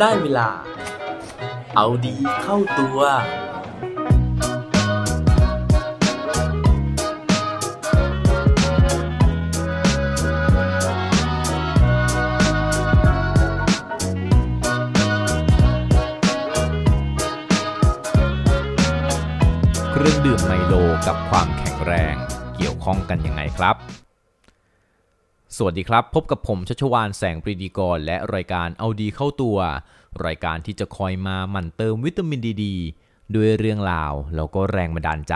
ได้เวลา เอาดีเข้าตัว เครื่องดื่มไมโลกับความแข็งแรงเกี่ยวข้องกันยังไงครับ สวัสดีครับ พบกับผมชัชวานแสงปรีดีกร และรายการเอาดีเข้าตัว รายการที่จะคอยมาหมั่นเติมวิตามินดีดด้วยเรื่องราวแล้วก็แรงบันดาลใจ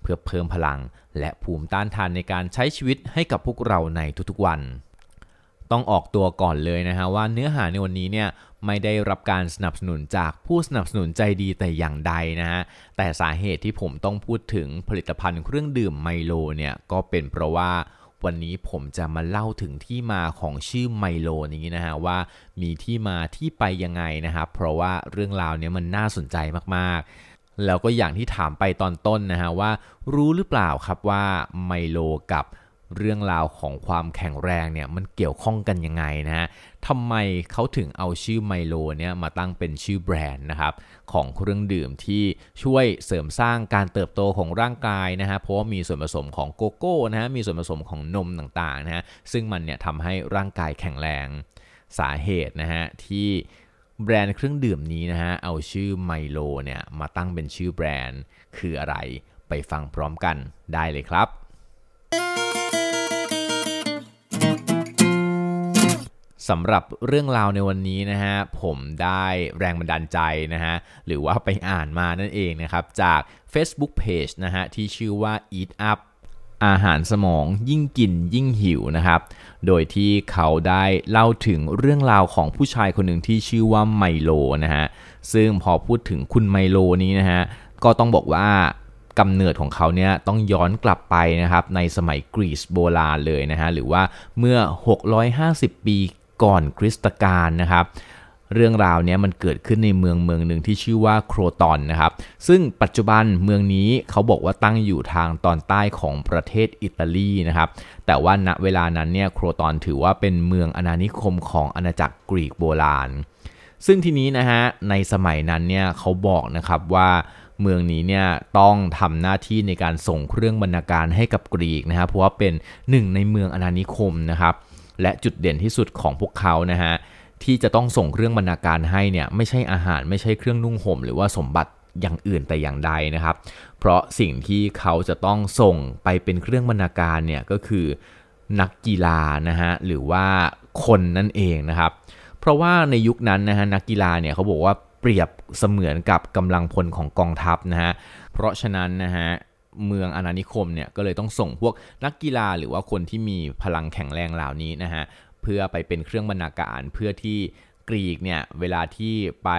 เพื่อเพิ่มพลัง และภูมิต้านทานในการใช้ชีวิตให้กับพวกเราในทุกๆวัน ต้องออกตัวก่อนเลยนะฮะว่าเนื้อหาในวันนี้เนี่ยไม่ได้รับการสนับสนุนจากผู้สนับสนุนใจดีแต่อย่างใดนะฮะ แต่สาเหตุที่ผมต้องพูดถึงผลิตภัณฑ์เครื่องดื่มไมโลเนี่ยก็เป็นเพราะว่า วันนี้ผมจะมาเล่าถึงที่มาของชื่อไมโลนี้นะฮะว่ามีที่มาที่ไปยังไงนะครับเพราะว่าเรื่องราวเนี้ยมันน่าสนใจมากๆ แล้วก็อย่างที่ถามไปตอนต้นนะฮะว่า รู้หรือเปล่าครับว่าไมโลกับ เรื่องราวของความแข็งแรงเนี่ยมันเกี่ยวข้องกันยังไงนะฮะทำไมเขาถึงเอาชื่อไมโลเนี่ยมาตั้งเป็นชื่อแบรนด์นะครับของเครื่องดื่มที่ช่วยเสริมสร้างการเติบโตของร่างกายนะฮะเพราะว่ามีส่วนผสมของโกโก้นะฮะมีส่วนผสมของนมต่างๆนะฮะซึ่งมันเนี่ยทำให้ร่างกายแข็งแรงสาเหตุนะฮะที่แบรนด์เครื่องดื่มนี้นะฮะเอาชื่อไมโลเนี่ยมาตั้งเป็นชื่อแบรนด์คืออะไรไปฟังพร้อมกันได้เลยครับ สำหรับเรื่องราวในวันนี้นะฮะผมได้แรงบันดาลใจนะฮะหรือว่าไปอ่านมานั่นเองนะครับ จาก Facebook Page นะฮะที่ชื่อว่า Eat Up อาหารสมองยิ่งกินยิ่งหิวนะครับ โดยที่เขาได้เล่าถึงเรื่องราวของผู้ชายคนหนึ่งที่ชื่อว่าไมโลนะฮะซึ่งพอพูดถึงคุณไมโลนี้นะฮะก็ต้องบอกว่ากำเนิดของเขาเนี่ยต้องย้อนกลับไปนะครับในสมัยกรีซโบราณเลยนะฮะหรือว่าเมื่อ 650 ปี ก่อนคริสตกาลนะครับเรื่องราวนี้มันเกิดขึ้นในเมืองเมืองหนึ่งที่ชื่อว่าโครตอนนะครับ ซึ่งปัจจุบันเมืองนี้เขาบอกว่าตั้งอยู่ทางตอนใต้ของประเทศอิตาลีนะครับ แต่ว่าณเวลานั้นเนี่ยโครตอนถือว่าเป็นเมืองอาณานิคมของอาณาจักรกรีกโบราณ ซึ่งทีนี้นะฮะในสมัยนั้นเนี่ยเขาบอกนะครับว่าเมืองนี้เนี่ยต้องทำหน้าที่ในการส่งเครื่องบรรณาการให้กับกรีกนะครับเพราะว่าเป็นหนึ่งในเมืองอาณานิคมนะครับ และจุดเด่นที่สุดของพวกเขานะฮะที่จะต้องส่งเครื่องบรรณาการให้เนี่ยไม่ใช่อาหารไม่ใช่เครื่องนุ่งห่ม หรือว่าสมบัติอย่างอื่นแต่อย่างใดนะครับ เพราะสิ่งที่เขาจะต้องส่งไปเป็นเครื่องบรรณาการเนี่ยก็คือนักกีฬานะฮะหรือว่าคนนั่นเองนะครับ เพราะว่าในยุคนั้นนะฮะนักกีฬาเนี่ยเขาบอกว่าเปรียบเสมือนกับกำลังพลของกองทัพนะฮะเพราะฉะนั้นนะฮะ เมืองอาณานิคมเนี่ยก็เลยต้องส่งพวกนักกีฬาหรือว่าคนที่มีพลังแข็งแรงเหล่านี้นะฮะเพื่อไปเป็นเครื่องบรรณาการเพื่อที่กรีกเนี่ยเวลาที่ไป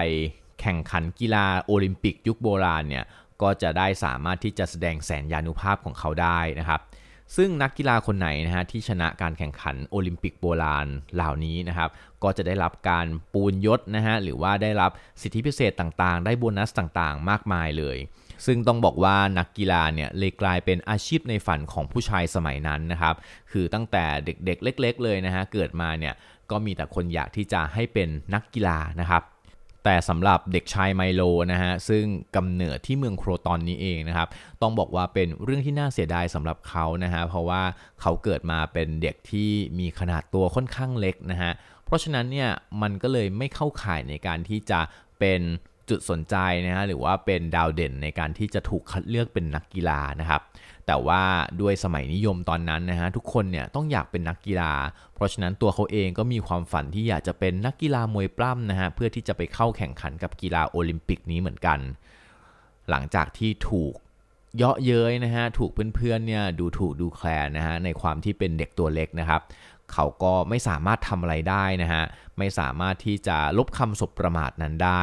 แข่งขันกีฬาโอลิมปิกยุคโบราณเนี่ยก็จะได้สามารถที่จะแสดงแสนยานุภาพของเขาได้นะครับ ซึ่งนักกีฬาคนไหนนะฮะที่ชนะการแข่งขันโอลิมปิกโบราณเหล่านี้นะครับก็จะได้รับการปูนยศนะฮะหรือว่าได้รับสิทธิพิเศษต่างๆ ได้โบนัสต่างๆ มากมายเลย ซึ่งต้องบอกว่านักกีฬาเนี่ยเลยกลายเป็นอาชีพในฝันของผู้ชายสมัยนั้นนะครับคือตั้งแต่เด็กๆเล็ก ๆ เลยนะฮะเกิดมาเนี่ยก็มีแต่คนอยากที่จะให้เป็นนักกีฬานะครับ แต่สำหรับเด็กชายไมโลนะฮะซึ่งกำเนิดที่เมืองโครตอนนี้เองนะครับ ต้องบอกว่าเป็นเรื่องที่น่าเสียดายสำหรับเขานะฮะเพราะว่าเขาเกิดมาเป็นเด็กที่มีขนาดตัวค่อนข้างเล็กนะฮะเพราะฉะนั้นเนี่ยมันก็เลยไม่เข้าข่ายในการที่จะเป็น จุดสนใจนะฮะหรือว่าเป็นดาวเด่นในการที่จะถูกคัดเลือกเป็นนักกีฬานะครับแต่ว่าด้วยสมัยนิยมตอนนั้นนะฮะทุกคนเนี่ยต้องอยากเป็นนักกีฬา เพราะฉะนั้นตัวเขาเองก็มีความฝันที่อยากจะเป็นนักกีฬามวยปล้ำนะฮะเพื่อที่จะไปเข้าแข่งขันกับกีฬาโอลิมปิกนี้เหมือนกัน หลังจากที่ถูกเยาะเย้ยนะฮะถูกเพื่อนๆเนี่ยดูถูกดูแคลนนะฮะในความที่เป็นเด็กตัวเล็กนะครับเขาก็ไม่สามารถทำอะไรได้นะฮะไม่สามารถที่จะลบคำสบประมาทนั้นได้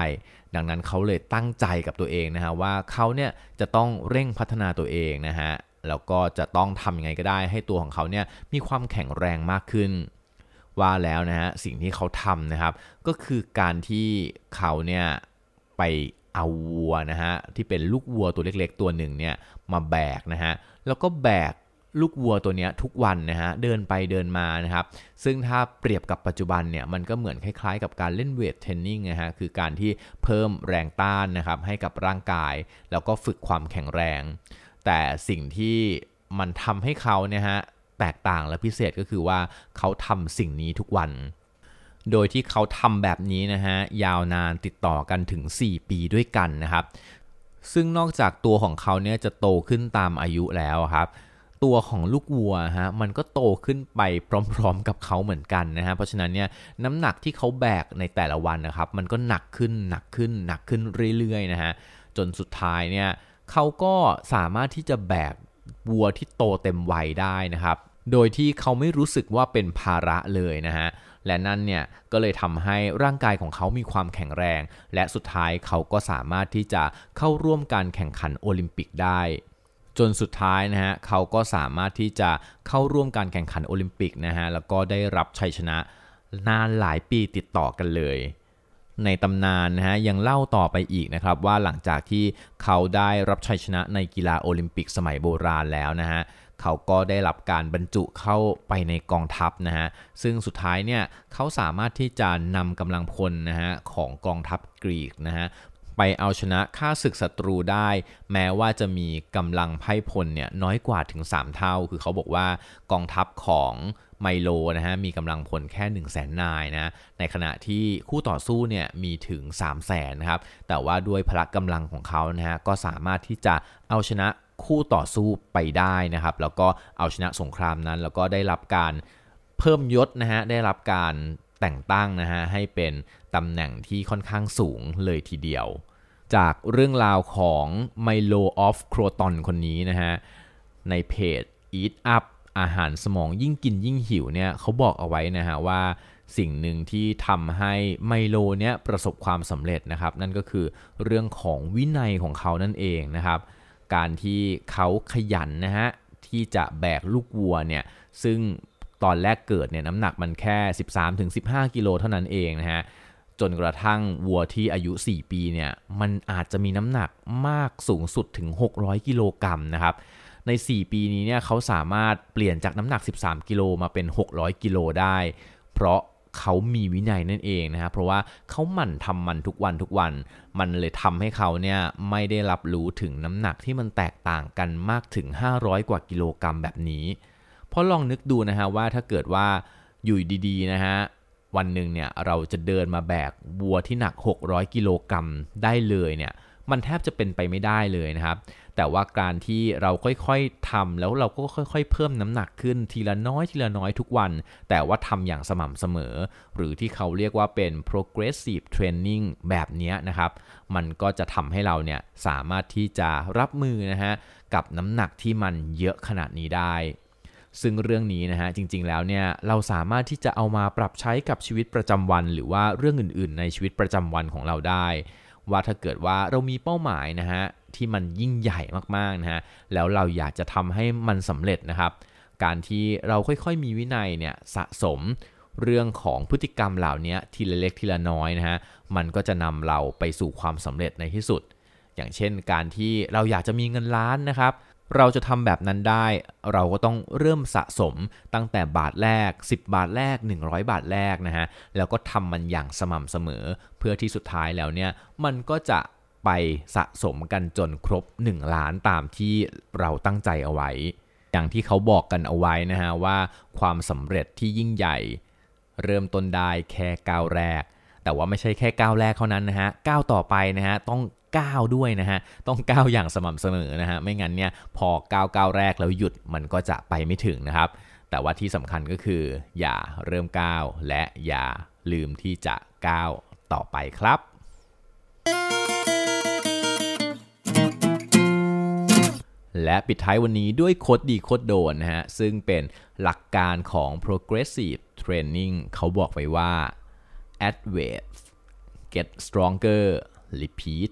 ดังนั้นเขาเลยตั้งใจกับตัวเองนะฮะว่าเขาเนี่ยจะต้องเร่งพัฒนาตัวเองนะฮะแล้วก็จะต้องทำยังไงก็ได้ให้ตัวของเขาเนี่ยมีความแข็งแรงมากขึ้น ว่าแล้วนะฮะสิ่งที่เขาทำนะครับ ก็คือการที่เขาเนี่ยไปเอาวัวนะฮะที่เป็นลูกวัวตัวเล็กๆ ตัวหนึ่งเนี่ยมาแบกนะฮะแล้วก็แบก ลูกวัวตัวนี้ทุกวันนะฮะเดินไปเดินมานะครับ ซึ่งถ้าเปรียบกับปัจจุบันเนี่ยมันก็เหมือนคล้ายๆ กับการเล่นเวทเทรนนิ่งนะฮะคือการที่เพิ่มแรงต้านนะครับให้กับร่างกาย แล้วก็ฝึกความแข็งแรง แต่สิ่งที่มันทำให้เขาเนี่ยฮะแตกต่างและพิเศษก็คือว่าเขาทำสิ่งนี้ทุกวัน โดยที่เขาทำแบบนี้นะฮะยาวนานติดต่อกันถึง 4 ปีด้วยกันนะครับ ซึ่งนอกจากตัวของเขาเนี่ยจะโตขึ้นตามอายุแล้วครับ ตัวของลูกวัวฮะมันก็โตขึ้นไปพร้อมๆกับเขาเหมือนกันนะฮะเพราะฉะนั้นเนี่ยน้ำหนักที่เขาแบกในแต่ละวันนะครับ มันก็หนักขึ้นหนักขึ้นหนักขึ้นเรื่อยๆนะฮะจนสุดท้ายเนี่ยเขาก็สามารถที่จะแบกวัวที่โตเต็มวัยได้นะครับ โดยที่เขาไม่รู้สึกว่าเป็นภาระเลยนะฮะและนั่นเนี่ยก็เลยทำให้ร่างกายของเขามีความแข็งแรง และสุดท้ายเขาก็สามารถที่จะเข้าร่วมการแข่งขันโอลิมปิกได้ จนสุดท้ายนะฮะเขาก็สามารถที่จะเข้าร่วมการแข่งขันโอลิมปิกนะฮะแล้วก็ได้รับชัยชนะนานหลายปีติดต่อกันเลย ในตำนานนะฮะยังเล่าต่อไปอีกนะครับว่าหลังจากที่เขาได้รับชัยชนะในกีฬาโอลิมปิกสมัยโบราณแล้วนะฮะเขาก็ได้รับการบรรจุเข้าไปในกองทัพนะฮะ ซึ่งสุดท้ายเนี่ยเขาสามารถที่จะนำกำลังพลนะฮะของกองทัพกรีกนะฮะ ไปเอาชนะค่าศึกศัตรูได้ แม้ว่าจะมีกำลังไพ่พลเนี่ยน้อยกว่าถึง 3 เท่า คือเขาบอกว่ากองทัพของไมโลนะฮะมีกำลังพลแค่ 1 0 0 0 0แสนนายนะในขณะที่คู่ต่อสู้เนี่ยมีถึง 3 0 0แสนนะครับแต่ว่าด้วยพละกำลังของเขานะฮะก็สามารถที่จะเอาชนะคู่ต่อสู้ไปได้นะครับ แล้วก็เอาชนะสงครามนั้น แล้วก็ได้รับการเพิ่มยศนะฮะได้รับการ แต่งตั้งนะฮะให้เป็นตำแหน่งที่ค่อนข้างสูงเลยทีเดียว จากเรื่องราวของไมโลออฟโครตอนคนนี้นะฮะในเพจ Eat Up อาหารสมองยิ่งกินยิ่งหิวเนี่ยเขาบอกเอาไว้นะฮะว่าสิ่งหนึ่งที่ทำให้ไมโลเนี่ยประสบความสำเร็จนะครับ นั่นก็คือเรื่องของวินัยของเขานั่นเองนะครับ การที่เขาขยันนะฮะที่จะแบกลูกวัวเนี่ยซึ่ง ตอนแรกเกิดเนี่ยน้ำหนักมันแค่ 13-15 กิโลเท่านั้นเองนะฮะจนกระทั่งวัวที่อายุ 4 ปีเนี่ยมันอาจจะมีน้ำหนักมากสูงสุดถึง 600 กิโลกรัมนะครับใน 4 ปีนี้เนี่ยเขาสามารถเปลี่ยนจากน้ำหนัก 13 กิโลมาเป็น 600 กิโลได้ เพราะเขามีวินัยนั่นเองนะครับเพราะว่าเขาหมั่นทำมันทุกวันทุกวัน มันเลยทำให้เขาเนี่ยไม่ได้รับรู้ถึงน้ำหนักที่มันแตกต่างกันมากถึง 500 กว่ากิโลกรัมแบบนี้ เพราะลองนึกดูนะฮะว่าถ้าเกิดว่าอยู่ดีๆนะฮะวันหนึ่งเนี่ยเราจะเดินมาแบกวัวที่หนัก 600 กิโลกรัมได้เลยเนี่ยมันแทบจะเป็นไปไม่ได้เลยนะครับ แต่ว่าการที่เราค่อยๆทำแล้วเราก็ค่อยๆ เพิ่มน้ำหนักขึ้นทีละน้อยทีละน้อยทุกวัน แต่ว่าทำอย่างสม่ำเสมอ หรือที่เขาเรียกว่าเป็น progressive training แบบนี้นะครับ มันก็จะทำให้เราเนี่ยสามารถที่จะรับมือนะฮะกับน้ำหนักที่มันเยอะขนาดนี้ได้ ซึ่งเรื่องนี้นะฮะจริงๆแล้วเนี่ยเราสามารถที่จะเอามาปรับใช้กับชีวิตประจำวัน หรือว่าเรื่องอื่นๆ ในชีวิตประจำวันของเราได้ ว่าถ้าเกิดว่าเรามีเป้าหมายนะฮะที่มันยิ่งใหญ่มากๆนะฮะแล้วเราอยากจะทำให้มันสำเร็จนะครับ การที่เราค่อยๆมีวินัยเนี่ยสะสมเรื่องของพฤติกรรมเหล่านี้ทีละเล็กทีละน้อยนะฮะมันก็จะนำเราไปสู่ความสำเร็จในที่สุด อย่างเช่นการที่เราอยากจะมีเงินล้านนะครับ เราจะทำแบบนั้นได้ เราก็ต้องเริ่มสะสมตั้งแต่บาทแรก 10 บาทแรก 100 บาทแรกนะฮะแล้วก็ทำมันอย่างสม่ำเสมอ เพื่อที่สุดท้ายแล้วเนี่ยมันก็จะไปสะสมกันจนครบ 1 ล้านตามที่เราตั้งใจเอาไว้ อย่างที่เขาบอกกันเอาไว้นะฮะว่าความสำเร็จที่ยิ่งใหญ่ เริ่มต้นได้แค่ก้าวแรกแต่ว่าไม่ใช่แค่ก้าวแรกเท่านั้นนะฮะก้าวต่อไปนะฮะต้อง ก้าวด้วยนะฮะ ต้องก้าวอย่างสม่ำเสมอนะฮะ ไม่งั้นเนี่ยพอก้าวก้าวแรกแล้วหยุดมันก็จะไปไม่ถึงนะครับ แต่ว่าที่สำคัญก็คือ อย่าเริ่มก้าวและอย่าลืมที่จะก้าวต่อไปครับและปิดท้ายวันนี้ด้วยโคดดีโคดโดนนะฮะ ซึ่งเป็นหลักการของ progressive training เขาบอกไว้ว่า add weight get stronger repeat